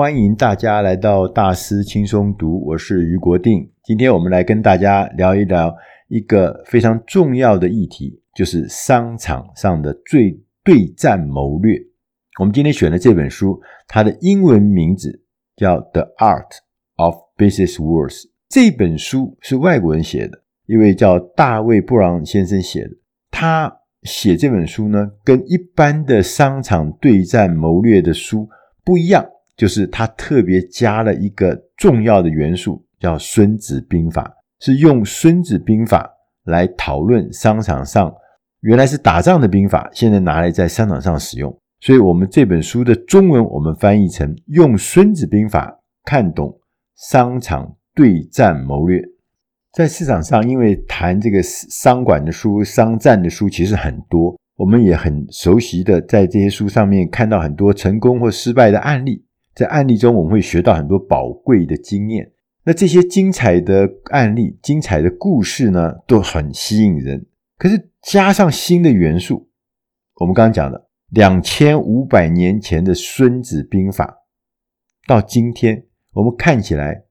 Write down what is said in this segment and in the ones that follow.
欢迎大家来到大师轻松读，我是余国定。今天我们来跟大家聊一聊一个非常重要的议题，就是商场上的最对战谋略。我们今天选的这本书，它的英文名字叫《The Art of Business Wars》。这本书是外国人写的，一位叫大卫·布朗先生写的。他写这本书呢，跟一般的商场对战谋略的书不一样，就是他特别加了一个重要的元素，叫《孙子兵法》，是用《孙子兵法》来讨论商场上原来是打仗的兵法，现在拿来在商场上使用。所以，我们这本书的中文我们翻译成“用《孙子兵法》看懂商场对战谋略”。在市场上，因为谈这个商管的书、商战的书其实很多，我们也很熟悉的在这些书上面看到很多成功或失败的案例，在案例中我们会学到很多宝贵的经验。那这些精彩的案例、精彩的故事呢，都很吸引人。可是加上新的元素，我们刚刚讲的两千五百年前的《孙子兵法》，到今天我们看起来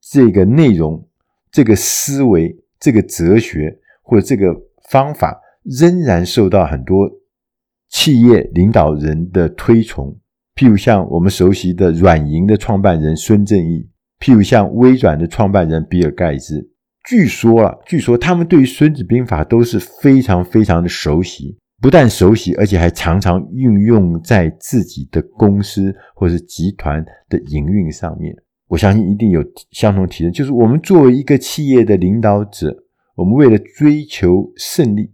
这个内容。这个思维、这个哲学或者这个方法，仍然受到很多企业领导人的推崇。譬如像我们熟悉的软银的创办人孙正义，譬如像微软的创办人比尔盖茨。据说啊，据说他们对于《孙子兵法》都是非常非常的熟悉，不但熟悉，而且还常常运用在自己的公司或者集团的营运上面。我相信一定有相同体验，就是我们作为一个企业的领导者，我们为了追求胜利，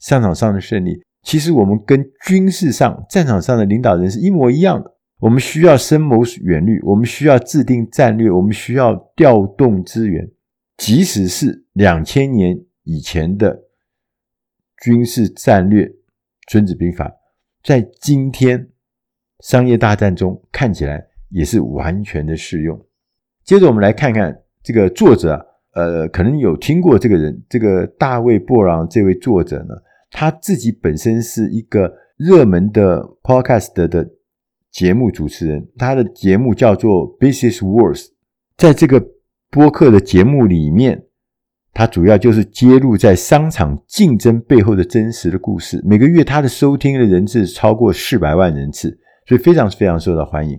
商场上的胜利，其实我们跟军事上战场上的领导人是一模一样的。我们需要深谋远虑，我们需要制定战略，我们需要调动资源。即使是两千年以前的军事战略《孙子兵法》，在今天商业大战中看起来也是完全的适用。接着我们来看看这个作者啊，呃，可能有听过这个人，这个大卫·布朗这位作者呢，他自己本身是一个热门的 podcast 的节目主持人，他的节目叫做 Business Wars，在这个播客的节目里面，他主要就是揭露在商场竞争背后的真实的故事，每个月他的收听的人次超过四百万人次，所以非常非常受到欢迎。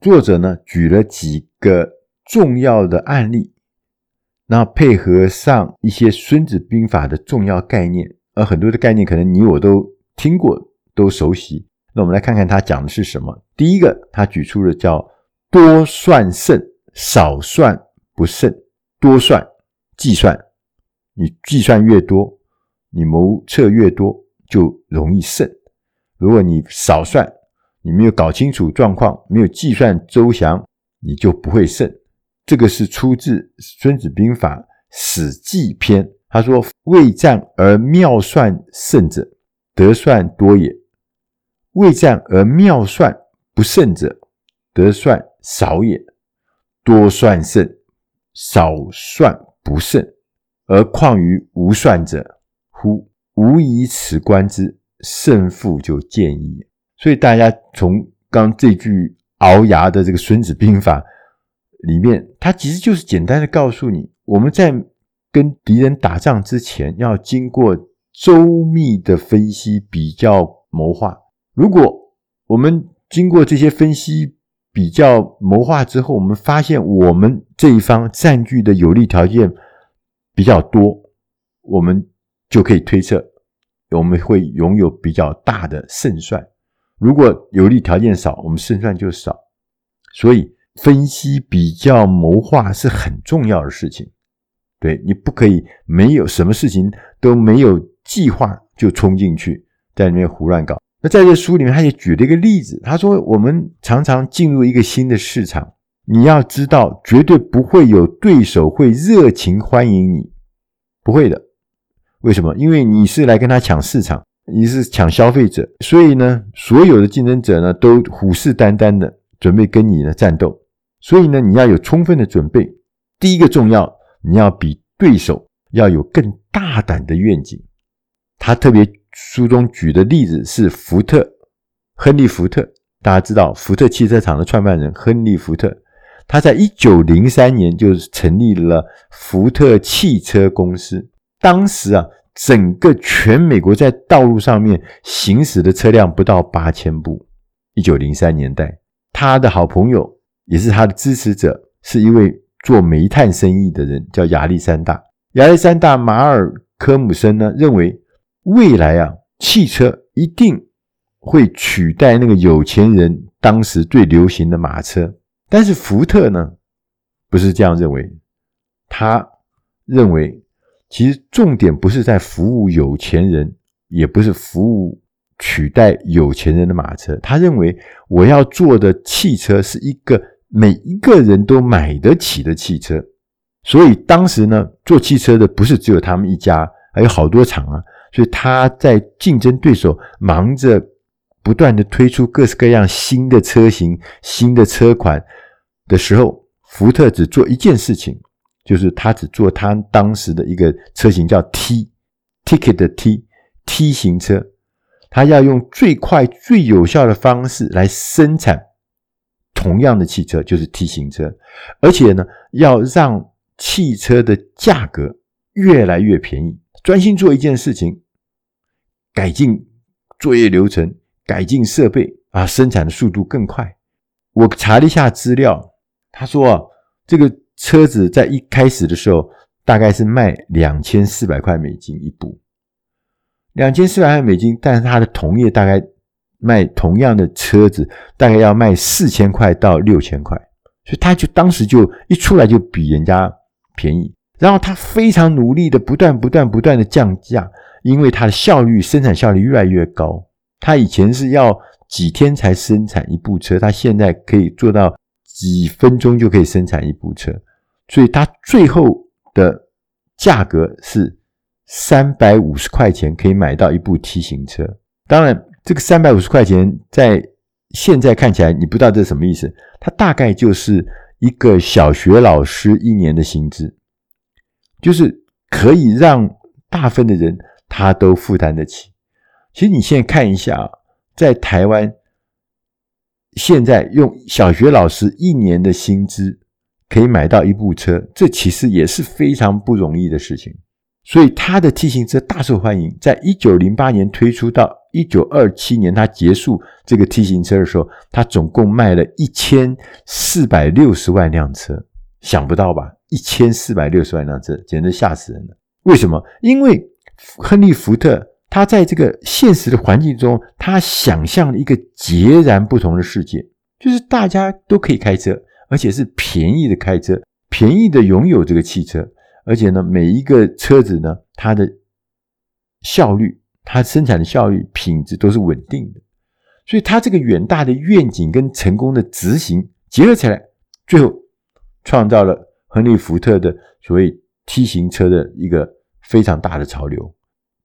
作者呢，举了几个重要的案例，然后配合上一些《孙子兵法》的重要概念，而很多的概念可能你我都听过，都熟悉。那我们来看看他讲的是什么。第一个，他举出了叫“多算胜，少算不胜”。多算，计算，你计算越多，你谋策越多，就容易胜。如果你少算，你没有搞清楚状况，没有计算周详，你就不会胜。这个是出自《孙子兵法·史记篇》。他说：“未战而妙算胜者，得算多也；未战而妙算不胜者，得算少也。多算胜，少算不胜，而况于无算者乎？吾以此观之，胜负就见矣。”所以大家从刚这句鳌牙的这个《孙子兵法》里面，它其实就是简单的告诉你，我们在跟敌人打仗之前，要经过周密的分析、比较、谋划。如果我们经过这些分析、比较、谋划之后，我们发现我们这一方占据的有利条件比较多，我们就可以推测，我们会拥有比较大的胜算。如果有利条件少，我们胜算就少。所以分析、比较、谋划是很重要的事情。对，你不可以没有什么事情都没有计划就冲进去，在里面胡乱搞。那在这书里面，他也举了一个例子。他说，我们常常进入一个新的市场，你要知道，绝对不会有对手会热情欢迎你，不会的。为什么？因为你是来跟他抢市场。你是抢消费者，所以呢，所有的竞争者呢都虎视眈眈的准备跟你呢战斗，所以呢，你要有充分的准备。第一个重要，你要比对手要有更大胆的愿景。他特别书中举的例子是福特，亨利·福特，大家知道，福特汽车厂的创办人亨利·福特，他在一九零三年就成立了福特汽车公司。当时啊，整个全美国在道路上面行驶的车辆不到八千部。一九零三年代，他的好朋友也是他的支持者，是一位做煤炭生意的人，叫亚历山大。亚历山大·马尔科姆森呢，认为未来啊，汽车一定会取代那个有钱人当时最流行的马车。但是福特呢，不是这样认为。他认为，其实重点不是在服务有钱人，也不是服务取代有钱人的马车。他认为，我要做的汽车是一个每一个人都买得起的汽车。所以当时呢，做汽车的不是只有他们一家，还有好多厂啊。所以他在竞争对手忙着不断的推出各式各样新的车型、新的车款的时候，福特只做一件事情，就是他只做他当时的一个车型叫 T，Ticket 的 T，T 型车，他要用最快、最有效的方式来生产同样的汽车，就是 T 型车，而且呢，要让汽车的价格越来越便宜，专心做一件事情，改进作业流程，改进设备啊，生产的速度更快。我查了一下资料，他说啊，这个车子在一开始的时候大概是卖两千四百块美金一部，两千四百块美金，但是它的同业大概卖同样的车子，大概要卖四千块到六千块，所以他就当时就一出来就比人家。便宜，然后他非常努力的不断不断不断的降价，因为他的效率生产效率越来越高。他以前是要几天才生产一部车，他现在可以做到几分钟就可以生产一部车，所以他最后的价格是三百五十块钱可以买到一部 T 型车。当然，这个三百五十块钱在现在看起来你不知道这什么意思，它大概就是。一个小学老师一年的薪资，就是可以让大部分的人他都负担得起。其实你现在看一下，在台湾，现在用小学老师一年的薪资可以买到一部车，这其实也是非常不容易的事情。所以他的 T 型车大受欢迎，在一九零八年推出到。一九二七年，他结束这个 T 型车的时候，他总共卖了一千四百六十万辆车，想不到吧？一千四百六十万辆车，简直吓死人了。为什么？因为亨利·福特他在这个现实的环境中，他想象了一个截然不同的世界，就是大家都可以开车，而且是便宜的开车，便宜的拥有这个汽车，而且呢，每一个车子呢，它的效率。它生产的效率、品质都是稳定的，所以它这个远大的愿景跟成功的执行结合起来，最后创造了亨利·福特的所谓 T 型车的一个非常大的潮流。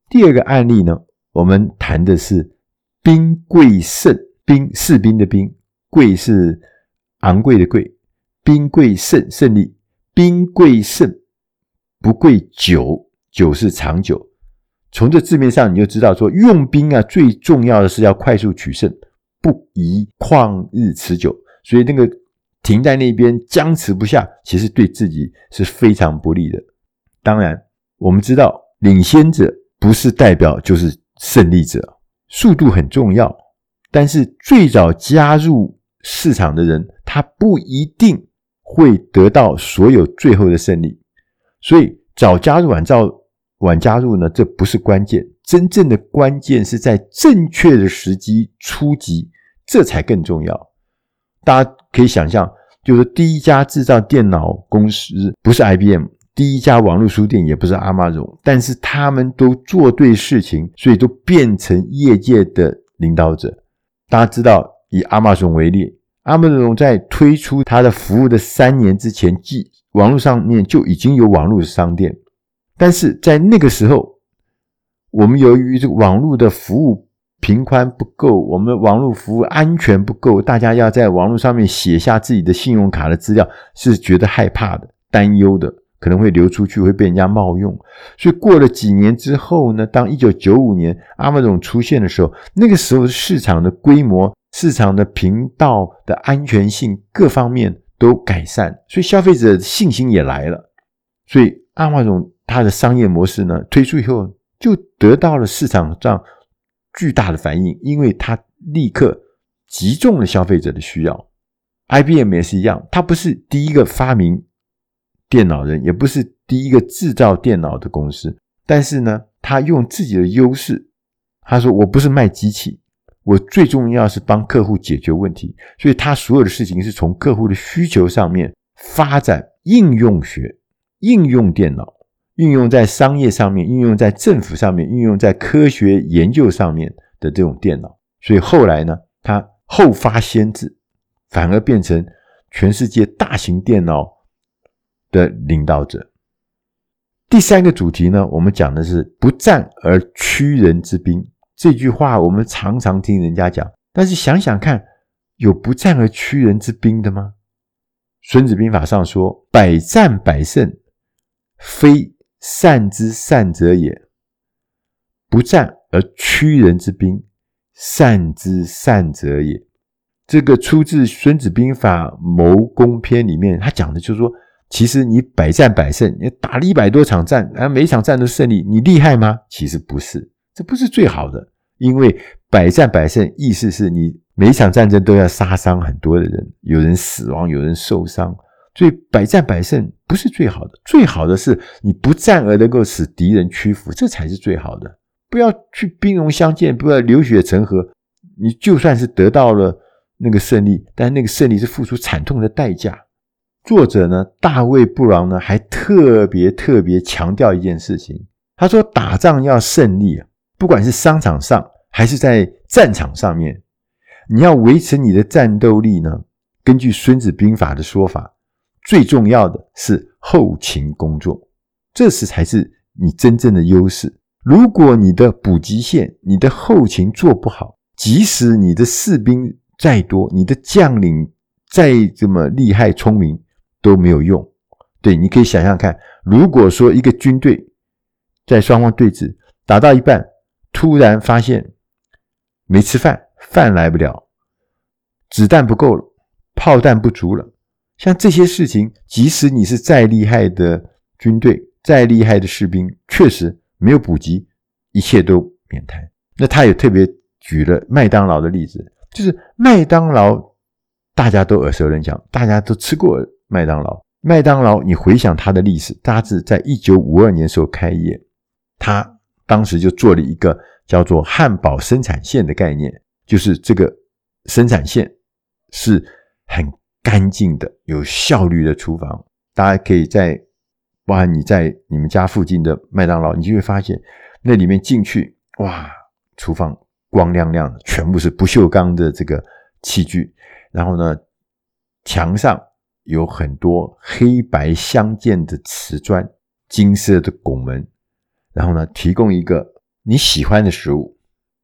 第二个案例呢，我们谈的是兵贵胜，兵士兵的兵，贵是昂贵的贵，兵贵胜胜利，兵贵胜不贵久，久是长久。从这字面上你就知道，说用兵啊，最重要的是要快速取胜，不宜旷日持久。所以那个停在那边僵持不下，其实对自己是非常不利的。当然，我们知道领先者不是代表就是胜利者，速度很重要，但是最早加入市场的人，他不一定会得到所有最后的胜利。所以早加入晚照。晚加入呢，这不是关键，真正的关键是在正确的时机出击，这才更重要。大家可以想象，就是第一家制造电脑公司不是 IBM，第一家网络书店也不是 Amazon，但是他们都做对事情，所以都变成业界的领导者。大家知道，以 Amazon 为例，Amazon 在推出它的服务的三年之前，即网络上面就已经有网络商店。但是在那个时候，我们由于这个网络的服务频宽不够，我们网络服务安全不够，大家要在网络上面写下自己的信用卡的资料，是觉得害怕的、担忧的，可能会流出去会被人家冒用。所以过了几年之后呢，当一九九五年 Amazon 出现的时候，那个时候市场的规模市场的频道的安全性各方面都改善，所以消费者信心也来了。所以阿华总它的商业模式呢推出以后，就得到了市场上巨大的反应，因为它立刻击中了消费者的需要。IBM 也是一样，它不是第一个发明电脑人，也不是第一个制造电脑的公司，但是呢，他用自己的优势，他说：“我不是卖机器，我最重要是帮客户解决问题。”所以，他所有的事情是从客户的需求上面发展应用学、应用电脑。运用在商业上面，运用在政府上面，运用在科学研究上面的这种电脑，所以后来呢，他后发先至，反而变成全世界大型电脑的领导者。第三个主题呢，我们讲的是“不战而屈人之兵”这句话，我们常常听人家讲，但是想想看，有不战而屈人之兵的吗？《孙子兵法》上说：“百战百胜，非。”善之善者也，不战而屈人之兵，善之善者也。这个出自《孙子兵法·谋攻篇》里面，他讲的就是说，其实你百战百胜，你打了一百多场战，啊，每一场战都胜利，你厉害吗？其实不是，这不是最好的，因为百战百胜，意思是你每一场战争都要杀伤很多的人，有人死亡，有人受伤。所以百战百胜不是最好的，最好的是你不战而能够使敌人屈服，这才是最好的。不要去兵戎相见，不要流血成河。你就算是得到了那个胜利，但那个胜利是付出惨痛的代价。作者呢，大卫布朗呢，还特别特别强调一件事情，他说打仗要胜利啊，不管是商场上还是在战场上面，你要维持你的战斗力呢，根据《孙子兵法》的说法。最重要的是后勤工作，这是才是你真正的优势。如果你的补给线、你的后勤做不好，即使你的士兵再多，你的将领再这么厉害聪明都没有用。对，你可以想想看，如果说一个军队在双方对峙，打到一半，突然发现没吃饭，饭来不了，子弹不够了，炮弹不足了。像这些事情，即使你是再厉害的军队、再厉害的士兵，确实没有补给，一切都免谈。那他也特别举了麦当劳的例子，就是麦当劳大家都耳熟能详，大家都吃过麦当劳。麦当劳，你回想它的历史，大致在一九五二年时候开业，他当时就做了一个叫做汉堡生产线的概念，就是这个生产线是很。干净的、有效率的厨房，大家可以在，包含你在你们家附近的麦当劳，你就会发现那里面进去，哇，厨房光亮亮的，全部是不锈钢的这个器具，然后呢，墙上有很多黑白相间的瓷砖、金色的拱门，然后呢，提供一个你喜欢的食物，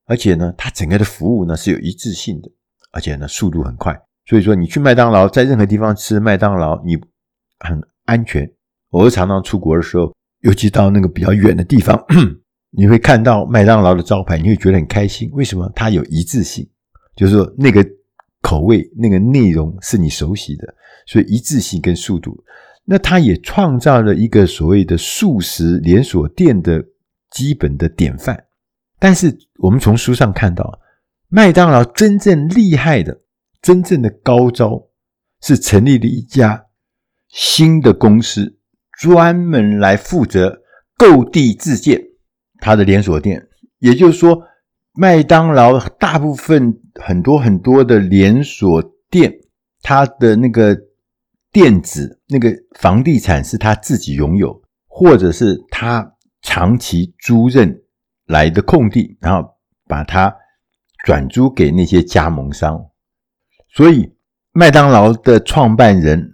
而且呢，它整个的服务呢是有一致性的，而且呢，速度很快。所以说，你去麦当劳，在任何地方吃麦当劳，你很安全。我常常出国的时候，尤其到那个比较远的地方，你会看到麦当劳的招牌，你会觉得很开心。为什么？它有一致性，就是说那个口味、那个内容是你熟悉的，所以一致性跟速度。那他也创造了一个所谓的素食连锁店的基本的典范。但是我们从书上看到，麦当劳真正厉害的。真正的高招是成立了一家新的公司，专门来负责购地自建它的连锁店。也就是说，麦当劳大部分很多很多的连锁店，它的那个店子、那个房地产是他自己拥有，或者是他长期租赁来的空地，然后把它转租给那些加盟商。所以，麦当劳的创办人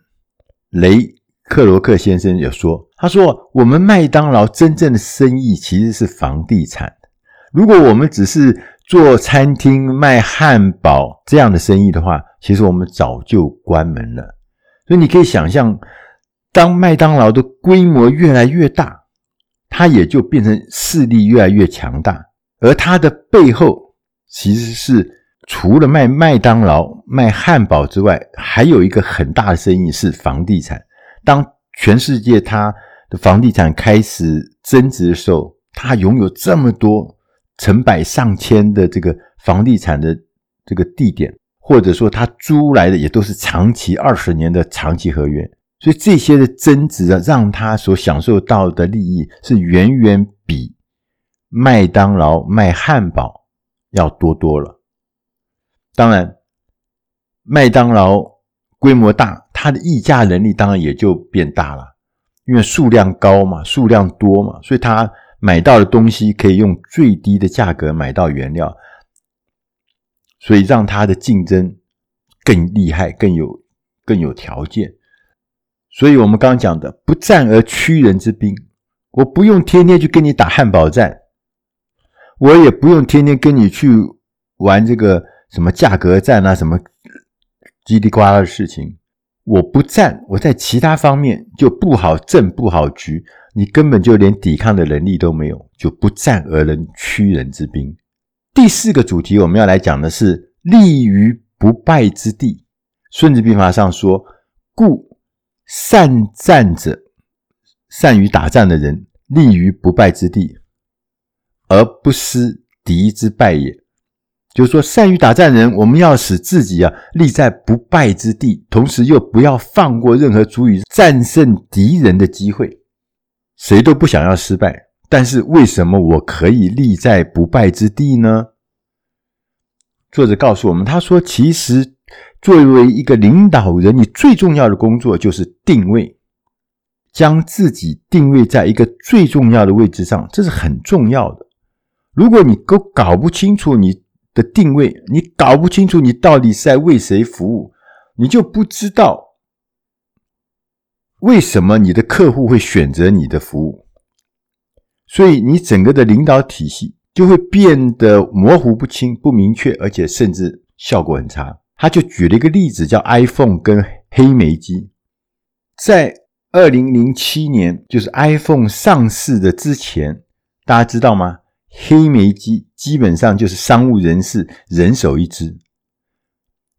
雷克罗克先生有说：“他说，我们麦当劳真正的生意其实是房地产。如果我们只是做餐厅卖汉堡这样的生意的话，其实我们早就关门了。所以你可以想象，当麦当劳的规模越来越大，它也就变成势力越来越强大，而它的背后其实是。”除了卖麦当劳、卖汉堡之外，还有一个很大的生意是房地产。当全世界它的房地产开始增值的时候，它拥有这么多成百上千的这个房地产的这个地点，或者说他租来的也都是长期二十年的长期合约，所以这些的增值啊，让他所享受到的利益是远远比麦当劳卖汉堡要多多了。当然，麦当劳规模大，它的议价能力当然也就变大了，因为数量高嘛，数量多嘛，所以它买到的东西可以用最低的价格买到原料，所以让他的竞争更厉害，更有更有条件。所以我们刚刚讲的“不战而屈人之兵”，我不用天天去跟你打汉堡战，我也不用天天跟你去玩这个。什么价格战啊，什么叽里呱啦的事情，我不战，我在其他方面就布好阵、布好局，你根本就连抵抗的能力都没有，就不战而能屈人之兵。第四个主题我们要来讲的是立于不败之地。孙子兵法上说：“故善战者，善于打仗的人，立于不败之地，而不失敌之败也。”就是说，善于打仗人，我们要使自己啊立在不败之地，同时又不要放过任何足以战胜敌人的机会。谁都不想要失败，但是为什么我可以立在不败之地呢？作者告诉我们，他说：“其实作为一个领导人，你最重要的工作就是定位，将自己定位在一个最重要的位置上，这是很重要的。如果你都搞不清楚你。”的定位，你搞不清楚你到底是在为谁服务，你就不知道为什么你的客户会选择你的服务，所以你整个的领导体系就会变得模糊不清、不明确，而且甚至效果很差。他就举了一个例子，叫 iPhone 跟黑莓机，在二零零七年，就是 iPhone 上市的之前，大家知道吗？黑莓机基本上就是商务人士人手一支。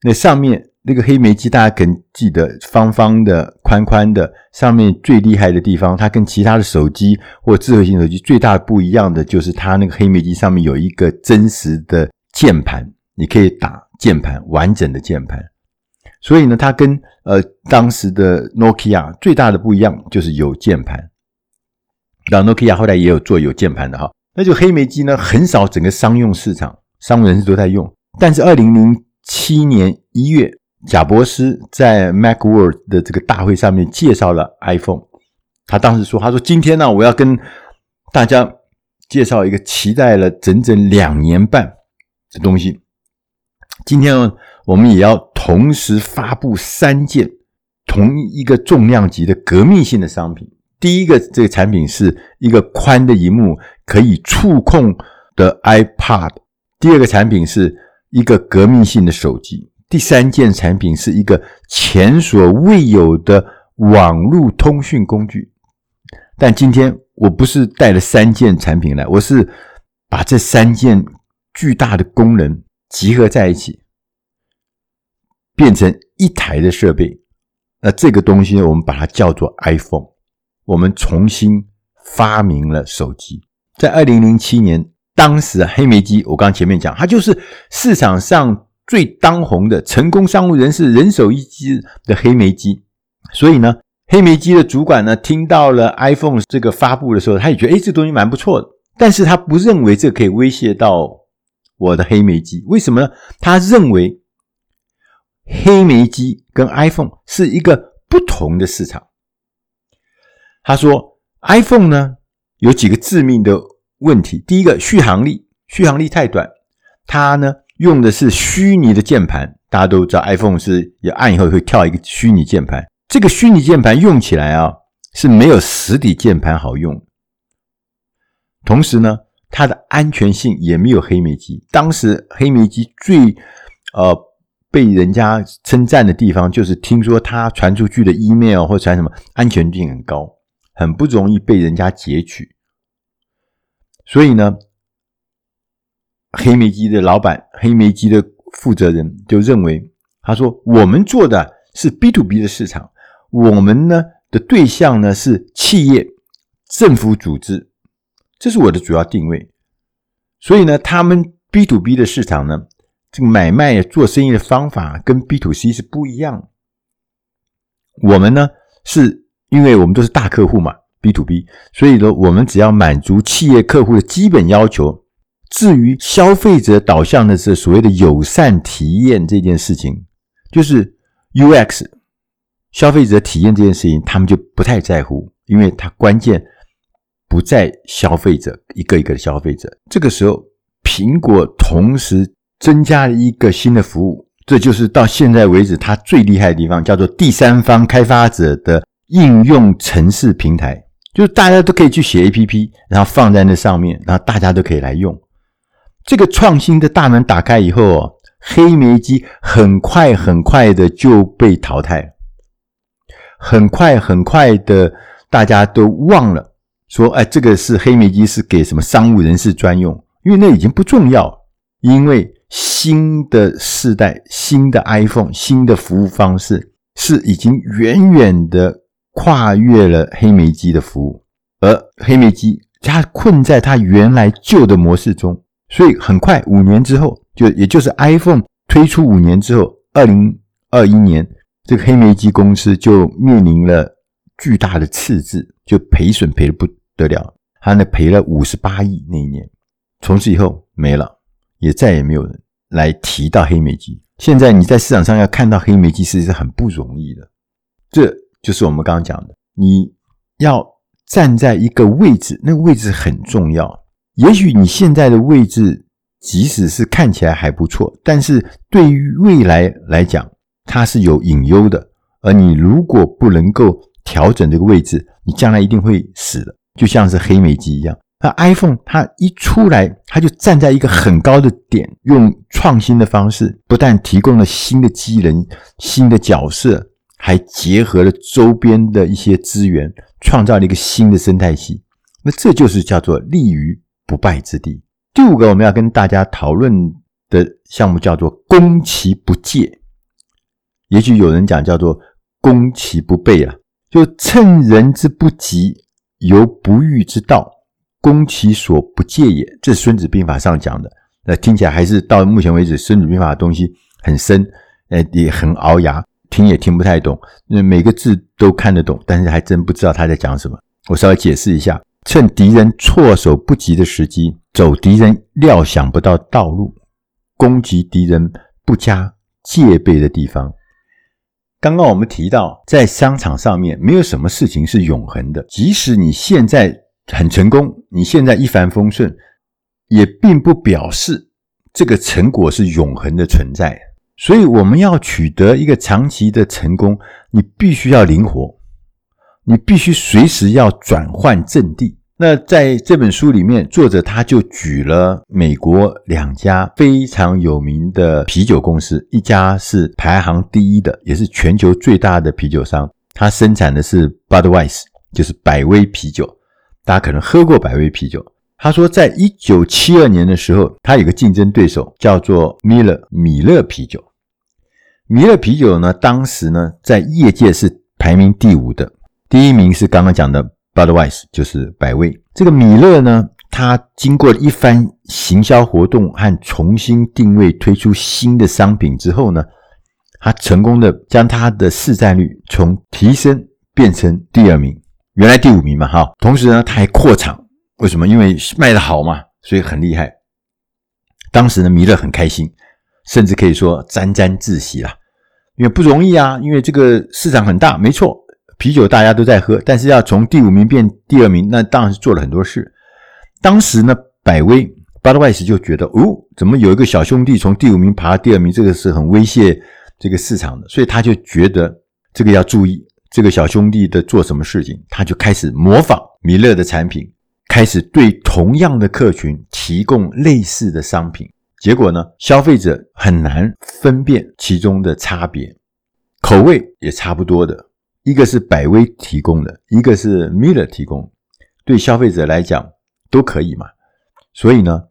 那上面那个黑莓机，大家可能记得，方方的、宽宽的，上面最厉害的地方，它跟其他的手机或智慧型手机最大不一样的，就是它那个黑莓机上面有一个真实的键盘，你可以打键盘，完整的键盘。所以呢，它跟呃当时的 Nokia 最大的不一样就是有键盘。然后 Nokia 后来也有做有键盘的哈。那就黑莓机呢，很少整个商用市场，商务人士都在用。但是二零零七年一月，贾伯斯在 Macworld 的这个大会上面介绍了 iPhone。他当时说：“他说今天呢，我要跟大家介绍一个期待了整整两年半的东西。今天，我们也要同时发布三件同一个重量级的革命性的商品。”第一个这个产品是一个宽的荧幕，可以触控的 iPad。第二个产品是一个革命性的手机。第三件产品是一个前所未有的网络通讯工具。但今天我不是带了三件产品来，我是把这三件巨大的功能集合在一起，变成一台的设备。那这个东西呢，我们把它叫做 iPhone。我们重新发明了手机，在二零零七年，当时黑莓机，我刚刚前面讲，它就是市场上最当红的成功商务人士人手一机的黑莓机。所以呢，黑莓机的主管呢，听到了 iPhone 这个发布的时候，他也觉得，诶，这东西蛮不错的。但是他不认为这可以威胁到我的黑莓机，为什么呢？他认为黑莓机跟 iPhone 是一个不同的市场。他说：“iPhone 呢，有几个致命的问题。第一个，续航力，续航力太短。它呢用的是虚拟的键盘，大家都知道，iPhone 是要按以后会跳一个虚拟键盘。这个虚拟键盘用起来啊是没有实体键盘好用。同时呢，它的安全性也没有黑莓机。当时黑莓机最呃被人家称赞的地方，就是听说它传出去的 email 或传什么安全性很高。”很不容易被人家截取，所以呢，黑莓机的老板、黑莓机的负责人就认为，他说我们做的是 B to B 的市场，我们呢的对象呢是企业、政府组织，这是我的主要定位。所以呢，他们 B to B 的市场呢，这个买卖做生意的方法跟 B to C 是不一样。我们呢，是因为我们都是大客户嘛，B to B，所以呢，我们只要满足企业客户的基本要求。至于消费者导向的是所谓的友善体验这件事情，就是 UX，消费者体验这件事情，他们就不太在乎，因为它关键不在消费者一个一个的消费者。这个时候，苹果同时增加了一个新的服务。这就是到现在为止，它最厉害的地方，叫做第三方开发者的应用程式平台，就是大家都可以去写 APP，然后放在那上面，然后大家都可以来用。这个创新的大门打开以后哦，黑莓机很快很快的就被淘汰，很快很快的大家都忘了说，哎，这个是黑莓机是给什么商务人士专用，因为那已经不重要，因为。新的世代，新的 iPhone，新的服务方式是已经远远的跨越了黑莓机的服务，而黑莓机它困在它原来旧的模式中，所以很快五年之后，就也就是 iPhone 推出五年之后，二零二一年，这个黑莓机公司就面临了巨大的赤字，就赔损赔的不得了，它呢赔了五十八亿那一年，从此以后没了。也再也没有人来提到黑莓机。现在你在市场上要看到黑莓机，其实是很不容易的。这就是我们刚刚讲的，你要站在一个位置，那个位置很重要。也许你现在的位置，即使是看起来还不错，但是对于未来来讲，它是有隐忧的。而你如果不能够调整这个位置，你将来一定会死的，就像是黑莓机一样。那 iPhone 它一出来，它就站在一个很高的点，用创新的方式，不但提供了新的机能、新的角色，还结合了周边的一些资源，创造了一个新的生态系。那这就是叫做立于不败之地。第五个我们要跟大家讨论的项目叫做攻其不戒，也许有人讲叫做攻其不备啊，就趁人之不及，由不欲之道。攻其所不戒也，这是《孙子兵法》上讲的。那听起来还是到目前为止，《孙子兵法》的东西很深，呃，也很熬牙，听也听不太懂。那每个字都看得懂，但是还真不知道他在讲什么。我稍微解释一下：趁敌人措手不及的时机，走敌人料想不到道路，攻击敌人不加戒备的地方。刚刚我们提到，在商场上面，没有什么事情是永恒的，即使你现在。很成功，你现在一帆风顺，也并不表示这个成果是永恒的存在。所以，我们要取得一个长期的成功，你必须要灵活，你必须随时要转换阵地。那在这本书里面，作者他就举了美国两家非常有名的啤酒公司，一家是排行第一的，也是全球最大的啤酒商，它生产的是 Budweiser，就是百威啤酒。大家可能喝过百威啤酒。他说，在一九七二年的时候，他有个竞争对手叫做米勒米勒啤酒。米勒啤酒呢，当时呢在业界是排名第五的，第一名是刚刚讲的 Budweiser，就是百威。这个米勒呢，他经过一番行销活动和重新定位，推出新的商品之后呢，他成功的将他的市占率从提升变成第二名。原来第五名嘛，哈，同时呢，他还扩厂，为什么？因为卖得好嘛，所以很厉害。当时呢，米勒很开心，甚至可以说沾沾自喜啦，因为不容易啊，因为这个市场很大，没错，啤酒大家都在喝，但是要从第五名变第二名，那当然是做了很多事。当时呢，百威 Budweiser 就觉得，哦，怎么有一个小兄弟从第五名爬到第二名，这个是很威胁这个市场的，所以他就觉得这个要注意。这个小兄弟的做什么事情，他就开始模仿米勒的产品，开始对同样的客群提供类似的商品。结果呢，消费者很难分辨其中的差别，口味也差不多的，一个是百威提供的，一个是米勒提供，对消费者来讲都可以嘛。所以呢，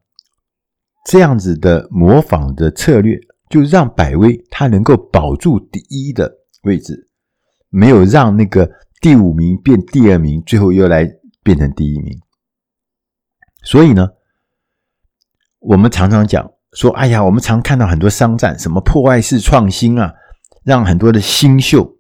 这样子的模仿的策略就让百威它能够保住第一的位置，没有让那个第五名变第二名，最后又来变成第一名。所以呢，我们常常讲说，哎呀，我们常看到很多商战，什么破坏式创新啊，让很多的新秀、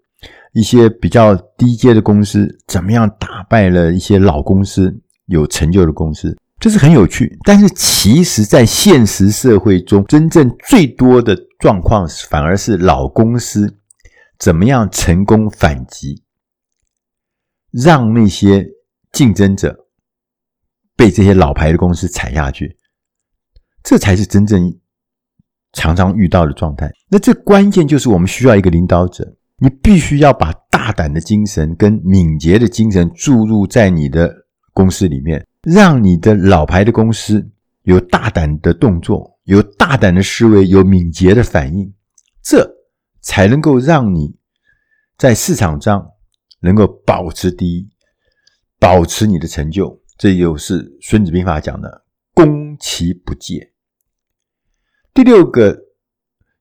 一些比较低阶的公司，怎么样打败了一些老公司、有成就的公司。这是很有趣，但是其实，在现实社会中，真正最多的状况反而是老公司怎么样成功反击，让那些竞争者被这些老牌的公司踩下去，这才是真正常常遇到的状态。那这关键就是我们需要一个领导者，你必须要把大胆的精神跟敏捷的精神注入在你的公司里面。让你的老牌的公司有大胆的动作，有大胆的思维，有敏捷的反应，这才能够让你在市场上能够保持第一，保持你的成就。这就是《孙子兵法》讲的“攻其不戒”。第六个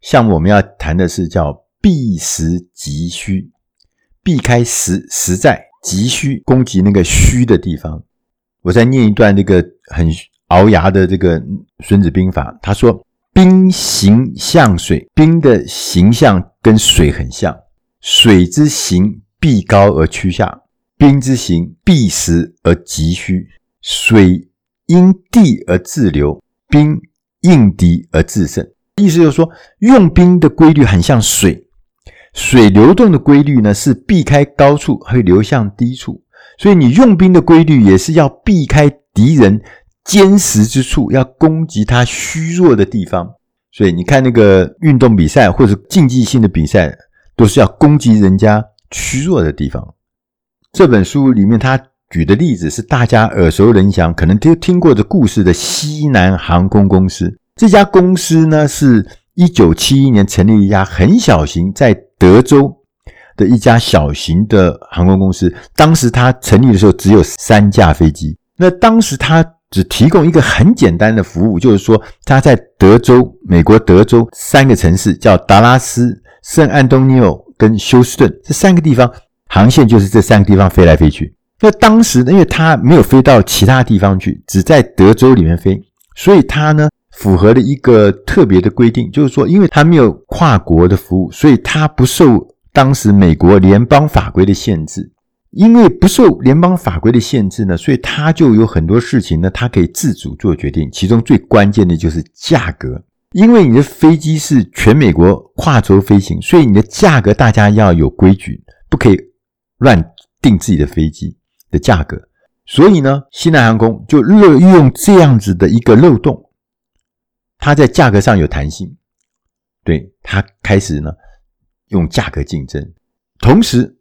项目我们要谈的是叫“避实击虚”，避开实实在，击虚，攻击那个虚的地方。我再念一段这个很聱牙的这个《孙子兵法》，他说：“兵形像水，兵的形象跟水很像。水之形必高而趋下，兵之形必实而击虚。水因地而自流，兵应敌而自胜。”意思就是说，用兵的规律很像水，水流动的规律呢是避开高处，会流向低处。所以你用兵的规律也是要避开敌人坚实之处，要攻击他虚弱的地方。所以你看那个运动比赛或者竞技性的比赛，都是要攻击人家虚弱的地方。这本书里面他举的例子是大家耳熟能详，可能都听过的故事的西南航空公司。这家公司呢，是一九七一年成立一家很小型，在德州。的一家小型的航空公司，当时它成立的时候只有三架飞机。那当时它只提供一个很简单的服务，就是说它在德州，美国德州三个城市叫达拉斯、圣安东尼奥跟休斯顿这三个地方航线，就是这三个地方飞来飞去。那当时呢，因为它没有飞到其他地方去，只在德州里面飞，所以它呢符合了一个特别的规定，就是说，因为它没有跨国的服务，所以它不受。当时美国联邦法规的限制，因为不受联邦法规的限制呢，所以他就有很多事情呢，他可以自主做决定。其中最关键的就是价格，因为你的飞机是全美国跨州飞行，所以你的价格大家要有规矩，不可以乱定自己的飞机的价格。所以呢，西南航空就乐运用这样子的一个漏洞，它在价格上有弹性，对，它开始呢。用价格竞争，同时，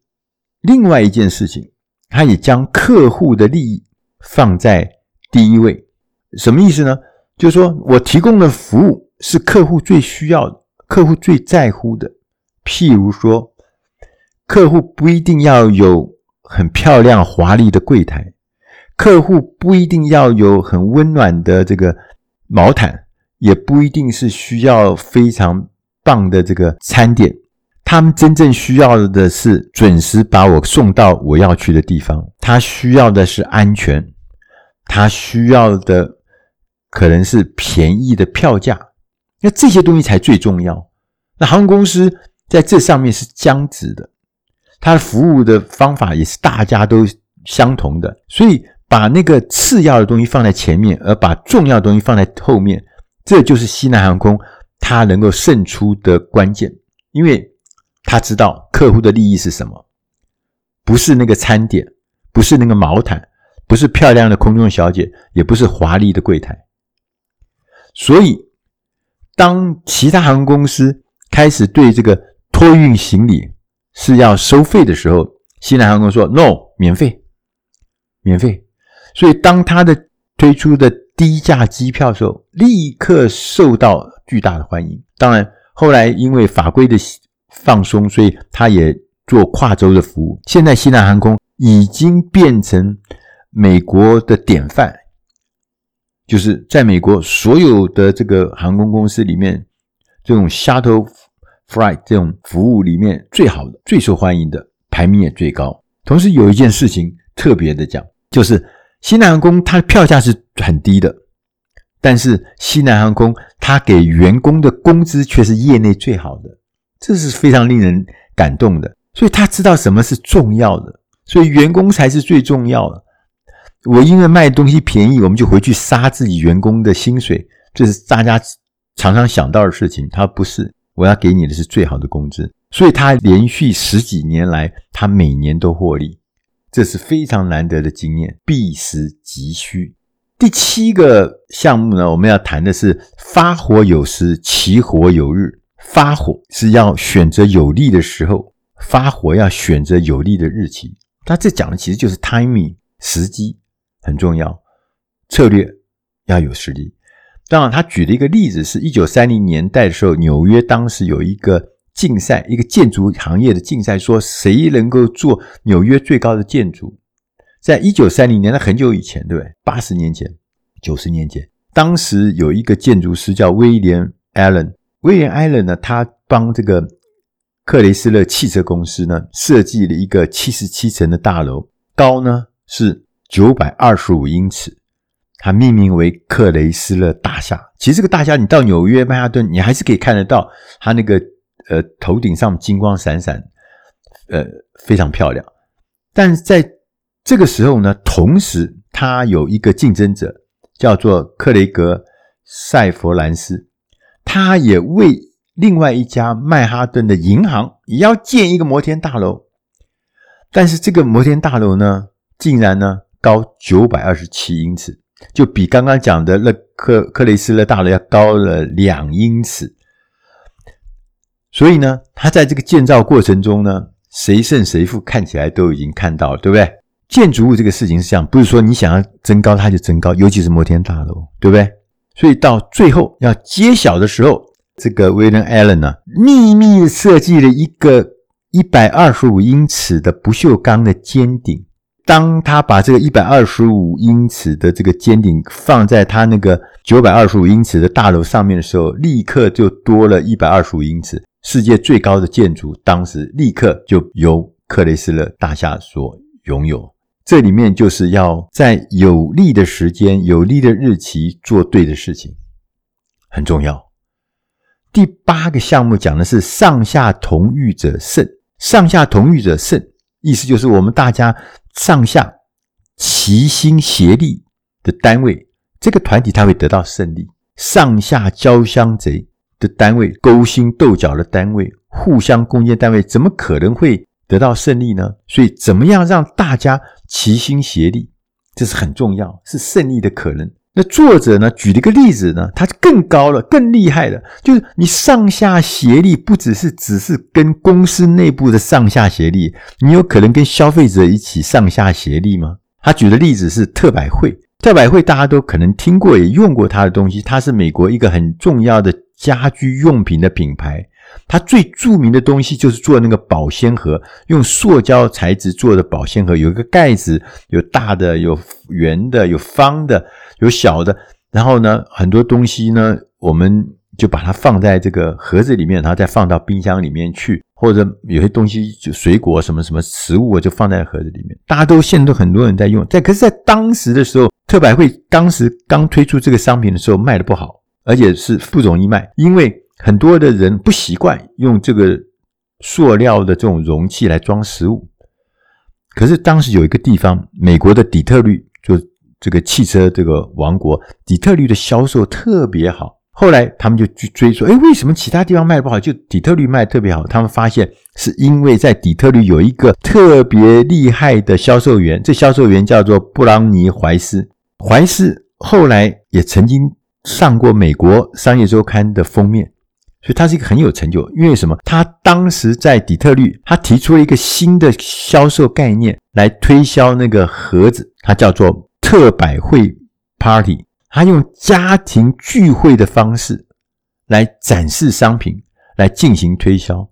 另外一件事情，他也将客户的利益放在第一位。什么意思呢？就是说我提供的服务是客户最需要的，客户最在乎的。譬如说，客户不一定要有很漂亮华丽的柜台，客户不一定要有很温暖的这个毛毯，也不一定是需要非常棒的这个餐点。他们真正需要的是准时把我送到我要去的地方，他需要的是安全，他需要的可能是便宜的票价，那这些东西才最重要。那航空公司在这上面是僵直的，他服务的方法也是大家都相同的，所以把那个次要的东西放在前面，而把重要的东西放在后面，这就是西南航空它能够胜出的关键，因为。他知道客户的利益是什么，不是那个餐点，不是那个毛毯，不是漂亮的空中小姐，也不是华丽的柜台。所以，当其他航空公司开始对这个托运行李是要收费的时候，西南航空说：“No，免费，免费。”所以，当他的推出的低价机票的时候，立刻受到巨大的欢迎。当然，后来因为法规的放松，所以他也做跨州的服务。现在西南航空已经变成美国的典范，就是在美国所有的这个航空公司里面，这种 shuttle flight 这种服务里面最好的、最受欢迎的，排名也最高。同时有一件事情特别的讲，就是西南航空它的票价是很低的，但是西南航空它给员工的工资却是业内最好的，这是非常令人感动的。所以他知道什么是重要的，所以员工才是最重要的。我因为卖东西便宜，我们就回去杀自己员工的薪水，这是大家常常想到的事情。他不是，我要给你的是最好的工资。所以他连续十几年来，他每年都获利，这是非常难得的经验。避实击虚。第七个项目呢，我们要谈的是发火有时，起火有日。发火是要选择有利的时候，发火要选择有利的日期。他这讲的其实就是 timing 时机。很重要，策略要有实力。当然，他举的一个例子是一九三零年代的时候，纽约当时有一个竞赛，一个建筑行业的竞赛，说谁能够做纽约最高的建筑。在一九三零年，那很久以前，对不对？八十年前、九十年前，当时有一个建筑师叫威廉·艾伦。威廉·艾伦呢，他帮这个克雷斯勒汽车公司呢设计了一个七十七层的大楼，高呢是。九百二十五英尺，它命名为克雷斯勒大厦。其实这个大厦，你到纽约曼哈顿，你还是可以看得到它那个呃头顶上金光闪闪，呃非常漂亮。但是在这个时候呢，同时他有一个竞争者叫做克雷格塞弗兰斯，他也为另外一家曼哈顿的银行也要建一个摩天大楼，但是这个摩天大楼呢，竟然呢。高九百二十七英尺，就比刚刚讲的那克克雷斯勒大楼要高了两英尺。所以呢，他在这个建造过程中呢，谁胜谁负，看起来都已经看到了，对不对？建筑物这个事情是这样，不是说你想要增高它就增高，尤其是摩天大楼，对不对？所以到最后要揭晓的时候，这个威廉·艾伦呢，秘密设计了一个一百二十五英尺的不锈钢的尖顶。当他把这个一百二十五英尺的这个尖顶放在他那个九百二十五英尺的大楼上面的时候，立刻就多了一百二十五英尺。世界最高的建筑，当时立刻就由克雷斯勒大厦所拥有。这里面就是要在有利的时间、有利的日期做对的事情，很重要。第八个项目讲的是上下同欲者胜，上下同欲者胜，意思就是我们大家。上下齐心协力的单位，这个团体它会得到胜利；上下交相贼的单位，勾心斗角的单位，互相攻击单位，怎么可能会得到胜利呢？所以，怎么样让大家齐心协力，这是很重要，是胜利的可能。那作者呢，举了一个例子呢，他更高了，更厉害了，就是你上下协力，不只是只是跟公司内部的上下协力，你有可能跟消费者一起上下协力吗？他举的例子是特百惠，特百惠大家都可能听过，也用过他的东西，它是美国一个很重要的家居用品的品牌。它最著名的东西就是做那个保鲜盒，用塑胶材质做的保鲜盒，有一个盖子，有大的，有圆的，有方的，有小的。然后呢，很多东西呢，我们就把它放在这个盒子里面，然后再放到冰箱里面去，或者有些东西就水果什么什么食物就放在盒子里面。大家都现在都很多人在用，在可是，在当时的时候，特百惠当时刚推出这个商品的时候卖的不好，而且是不容易卖，因为。很多的人不习惯用这个塑料的这种容器来装食物，可是当时有一个地方，美国的底特律，就这个汽车这个王国，底特律的销售特别好。后来他们就去追说，诶，为什么其他地方卖不好，就底特律卖特别好？他们发现是因为在底特律有一个特别厉害的销售员，这销售员叫做布朗尼·怀斯。怀斯后来也曾经上过美国商业周刊的封面。所以他是一个很有成就，因为什么？他当时在底特律，他提出了一个新的销售概念来推销那个盒子，它叫做特百惠 Party。他用家庭聚会的方式来展示商品，来进行推销。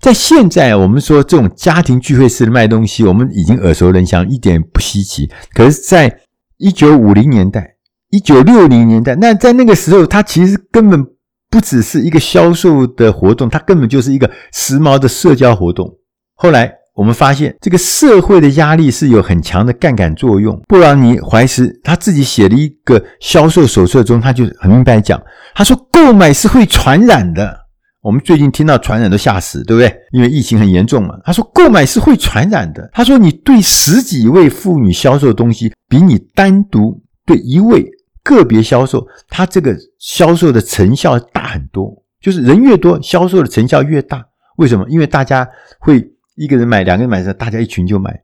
在现在，我们说这种家庭聚会式的卖东西，我们已经耳熟能详，一点不稀奇。可是，在一九五零年代、一九六零年代，那在那个时候，他其实根本。不只是一个销售的活动，它根本就是一个时髦的社交活动。后来我们发现，这个社会的压力是有很强的杠杆作用。布朗尼怀斯他自己写了一个销售手册中，他就很明白讲，他说购买是会传染的。我们最近听到传染都吓死，对不对？因为疫情很严重嘛。他说购买是会传染的。他说你对十几位妇女销售的东西，比你单独对一位个别销售，他这个销售的成效大很多。就是人越多，销售的成效越大。为什么？因为大家会一个人买，两个人买的，大家一群就买。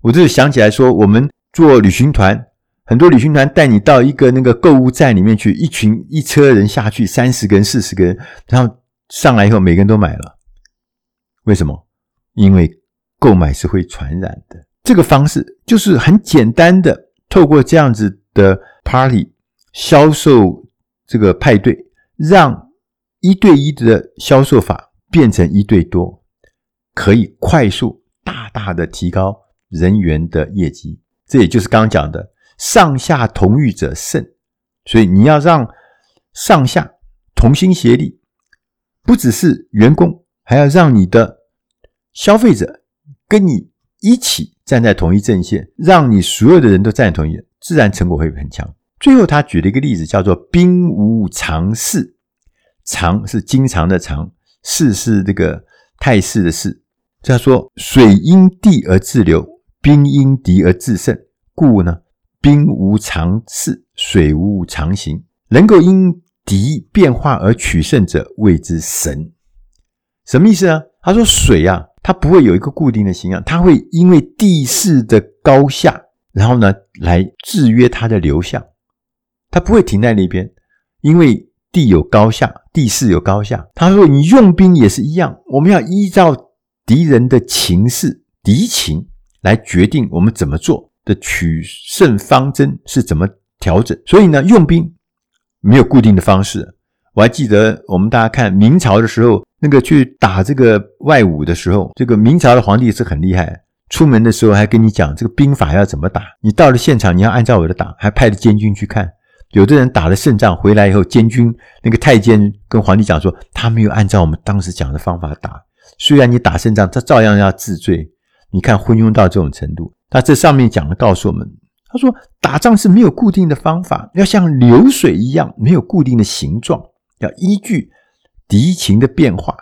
我这就想起来说，我们做旅行团。很多旅行团带你到一个那个购物站里面去，一群一车人下去，三十个人、四十个人，然后上来以后，每个人都买了。为什么？因为购买是会传染的。这个方式就是很简单的，透过这样子的 party 销售这个派对，让一对一的销售法变成一对多，可以快速大大的提高人员的业绩。这也就是刚刚讲的。上下同欲者胜，所以你要让上下同心协力，不只是员工，还要让你的消费者跟你一起站在同一阵线，让你所有的人都站在同一线，自然成果会很强。最后，他举了一个例子，叫做“兵无常势”，常是经常的常，势是这个态势的势。他说：“水因地而自流，兵因敌而自胜，故呢。”兵无常势，水无常形。能够因敌变化而取胜者，谓之神。什么意思呢？他说水啊，它不会有一个固定的形象，它会因为地势的高下，然后呢，来制约它的流向。它不会停在那边，因为地有高下，地势有高下。他说你用兵也是一样，我们要依照敌人的情势、敌情来决定我们怎么做。的取胜方针是怎么调整？所以呢，用兵没有固定的方式。我还记得我们大家看明朝的时候，那个去打这个外侮的时候，这个明朝的皇帝是很厉害。出门的时候还跟你讲这个兵法要怎么打。你到了现场，你要按照我的打，还派了监军去看。有的人打了胜仗回来以后，监军那个太监跟皇帝讲说，他没有按照我们当时讲的方法打。虽然你打胜仗，他照样要治罪。你看昏庸到这种程度。他这上面讲的告诉我们，他说打仗是没有固定的方法，要像流水一样，没有固定的形状，要依据敌情的变化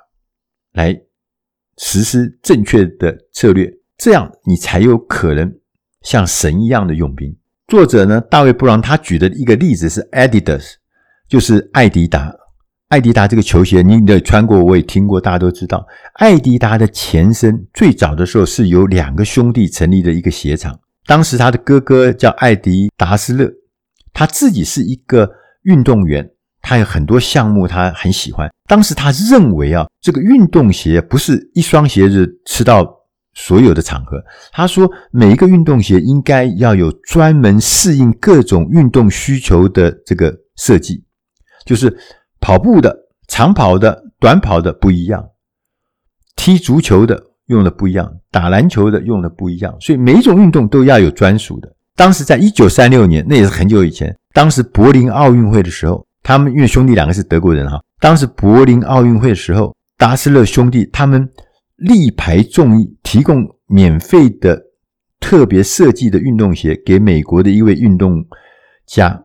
来实施正确的策略，这样你才有可能像神一样的用兵。作者呢，大卫·布朗他举的一个例子是 Adidas，就是爱迪达。爱迪达这个球鞋，你也穿过，我也听过，大家都知道。爱迪达的前身最早的时候是由两个兄弟成立的一个鞋厂。当时他的哥哥叫艾迪达斯勒，他自己是一个运动员，他有很多项目他很喜欢。当时他认为啊，这个运动鞋不是一双鞋子吃到所有的场合。他说，每一个运动鞋应该要有专门适应各种运动需求的这个设计，就是。跑步的、长跑的、短跑的不一样，踢足球的用的不一样，打篮球的用的不一样，所以每一种运动都要有专属的。当时在一九三六年，那也是很久以前。当时柏林奥运会的时候，他们因为兄弟两个是德国人哈，当时柏林奥运会的时候，达斯勒兄弟他们力排众议，提供免费的特别设计的运动鞋给美国的一位运动家，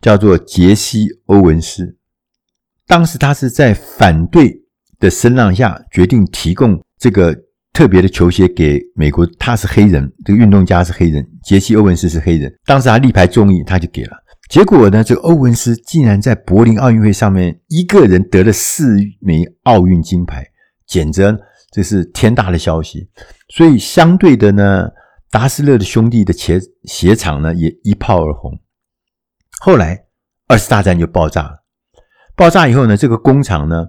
叫做杰西·欧文斯。当时他是在反对的声浪下，决定提供这个特别的球鞋给美国。他是黑人，这个运动家是黑人，杰西·欧文斯是黑人。当时他力排众议，他就给了。结果呢，这个欧文斯竟然在柏林奥运会上面一个人得了四枚奥运金牌，简直这是天大的消息。所以相对的呢，达斯勒的兄弟的鞋鞋厂呢也一炮而红。后来二次大战就爆炸了。爆炸以后呢，这个工厂呢，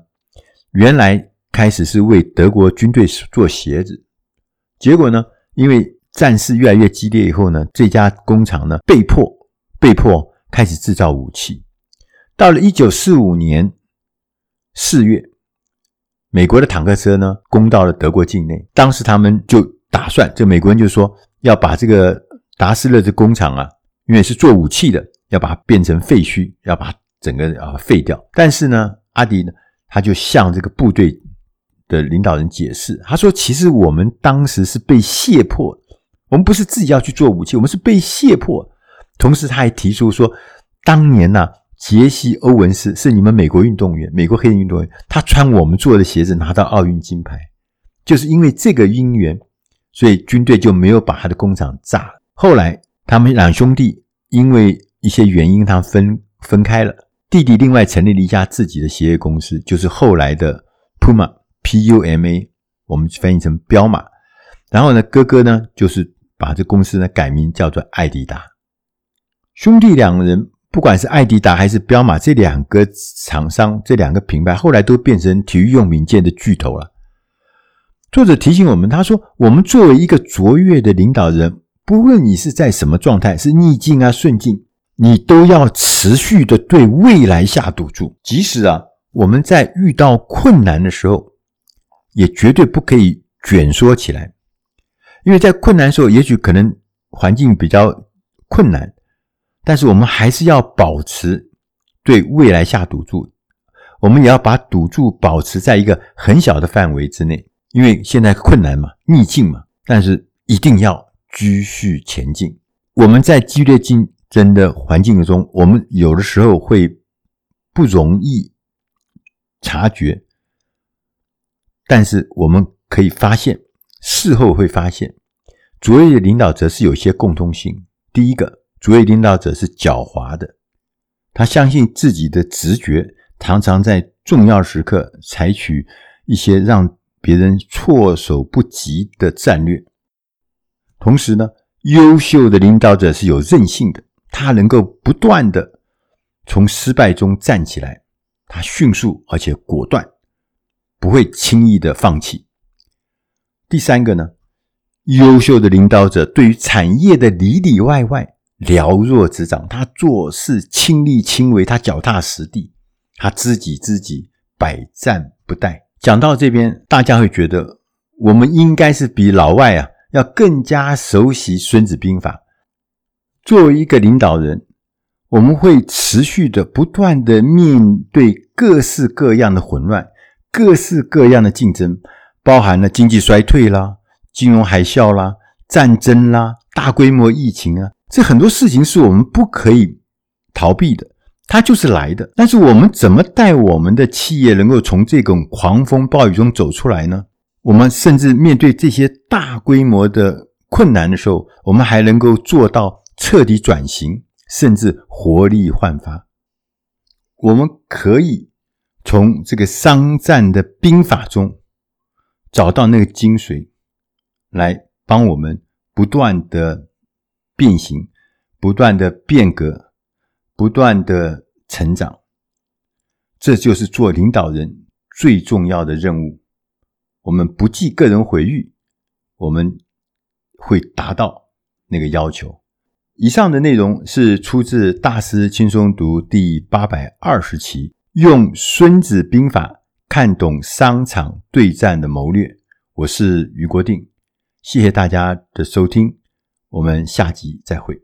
原来开始是为德国军队做鞋子，结果呢，因为战事越来越激烈以后呢，这家工厂呢，被迫被迫开始制造武器。到了一九四五年四月，美国的坦克车呢，攻到了德国境内，当时他们就打算，这美国人就说要把这个达斯勒的工厂啊，因为是做武器的，要把它变成废墟，要把整个啊废掉。但是呢，阿迪呢，他就向这个部队的领导人解释，他说：“其实我们当时是被胁迫，我们不是自己要去做武器，我们是被胁迫。”同时，他还提出说：“当年呢、啊，杰西·欧文斯是你们美国运动员，美国黑人运动员，他穿我们做的鞋子拿到奥运金牌，就是因为这个因缘，所以军队就没有把他的工厂炸了。后来，他们两兄弟因为一些原因，他分分开了。弟弟另外成立了一家自己的鞋业公司，就是后来的 Puma。” P.U.M.A. 我们翻译成彪马，然后呢，哥哥呢就是把这公司呢改名叫做艾迪达。兄弟两人，不管是爱迪达还是彪马这两个厂商，这两个品牌，后来都变成体育用品界的巨头了。作者提醒我们，他说：“我们作为一个卓越的领导人，不论你是在什么状态，是逆境啊、顺境，你都要持续的对未来下赌注。即使啊，我们在遇到困难的时候。”也绝对不可以卷缩起来，因为在困难的时候，也许可能环境比较困难，但是我们还是要保持对未来下赌注。我们也要把赌注保持在一个很小的范围之内，因为现在困难嘛，逆境嘛，但是一定要继续前进。我们在激烈竞争的环境中，我们有的时候会不容易察觉。但是我们可以发现，事后会发现，卓越的领导者是有些共通性。第一个，卓越领导者是狡猾的，他相信自己的直觉，常常在重要时刻采取一些让别人措手不及的战略。同时呢，优秀的领导者是有韧性的，他能够不断的从失败中站起来，他迅速而且果断。不会轻易的放弃。第三个呢，优秀的领导者对于产业的里里外外了若指掌，他做事亲力亲为，他脚踏实地，他知己知己，百战不殆。讲到这边，大家会觉得我们应该是比老外啊要更加熟悉《孙子兵法》。作为一个领导人，我们会持续的不断的面对各式各样的混乱。各式各样的竞争，包含了经济衰退啦、金融海啸啦、战争啦、大规模疫情啊，这很多事情是我们不可以逃避的，它就是来的。但是我们怎么带我们的企业能够从这种狂风暴雨中走出来呢？我们甚至面对这些大规模的困难的时候，我们还能够做到彻底转型，甚至活力焕发。我们可以。从这个商战的兵法中找到那个精髓，来帮我们不断的变形、不断的变革、不断的成长。这就是做领导人最重要的任务。我们不计个人毁誉，我们会达到那个要求。以上的内容是出自《大师轻松读》第八百二十期。用《孙子兵法》看懂商场对战的谋略，我是于国定，谢谢大家的收听，我们下集再会。